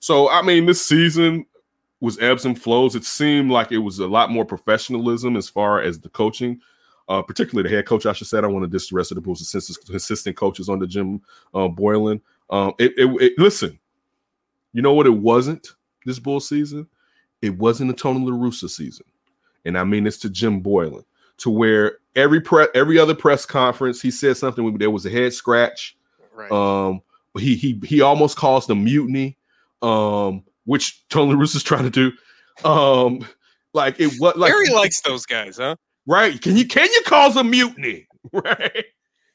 So I mean, this season was ebbs and flows. It seemed like it was a lot more professionalism as far as the coaching, uh, particularly the head coach. I should say I don't want to diss the rest of the Bulls' assistant coaches under Jim uh, Boylen. Um, it, it, it, listen, you know what? It wasn't this bull season. It wasn't a Tony La Russa season, and I mean this to Jim Boylen, to where every pre- every other press conference he said something. There was a head scratch. Right. Um, he he he almost caused a mutiny. Um, which Tony La is trying to do. Um, like it what like Harry likes those guys, huh? Right? Can you can you cause a mutiny? Right?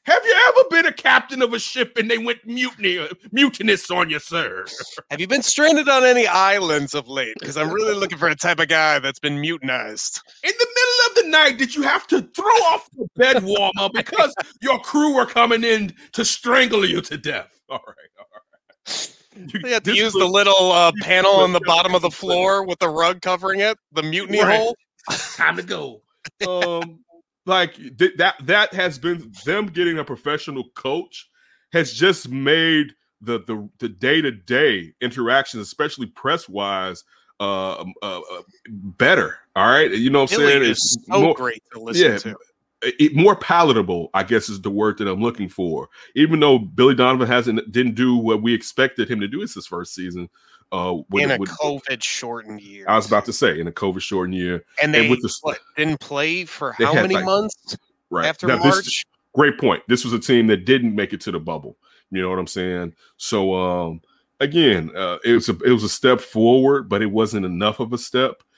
Have you ever been a captain of a ship and they went mutiny mutinous on you, sir? Have you been stranded on any islands of late? Because I'm really looking for a type of guy that's been mutinized. In the middle of the night, did you have to throw off the bed warmer because your crew were coming in to strangle you to death? All right, You have to use the little uh, panel on the bottom of the floor with the rug covering it, the mutiny right. hole. Time to go. Um, like th- that that has been them getting a professional coach has just made the the the day to day interactions, especially press wise, uh, um, uh, uh, better. All right, you know what I'm saying? It's so more, great to listen yeah, to it, more palatable, I guess, is the word that I'm looking for. Even though Billy Donovan hasn't didn't do what we expected him to do, it's his first season. Uh, with, in a COVID shortened year. I was about to say in a COVID shortened year, and they and with the, what, didn't play for how many like, months? Right after now, March. This, great point. This was a team that didn't make it to the bubble. You know what I'm saying? So um, again, uh, it was a it was a step forward, but it wasn't enough of a step.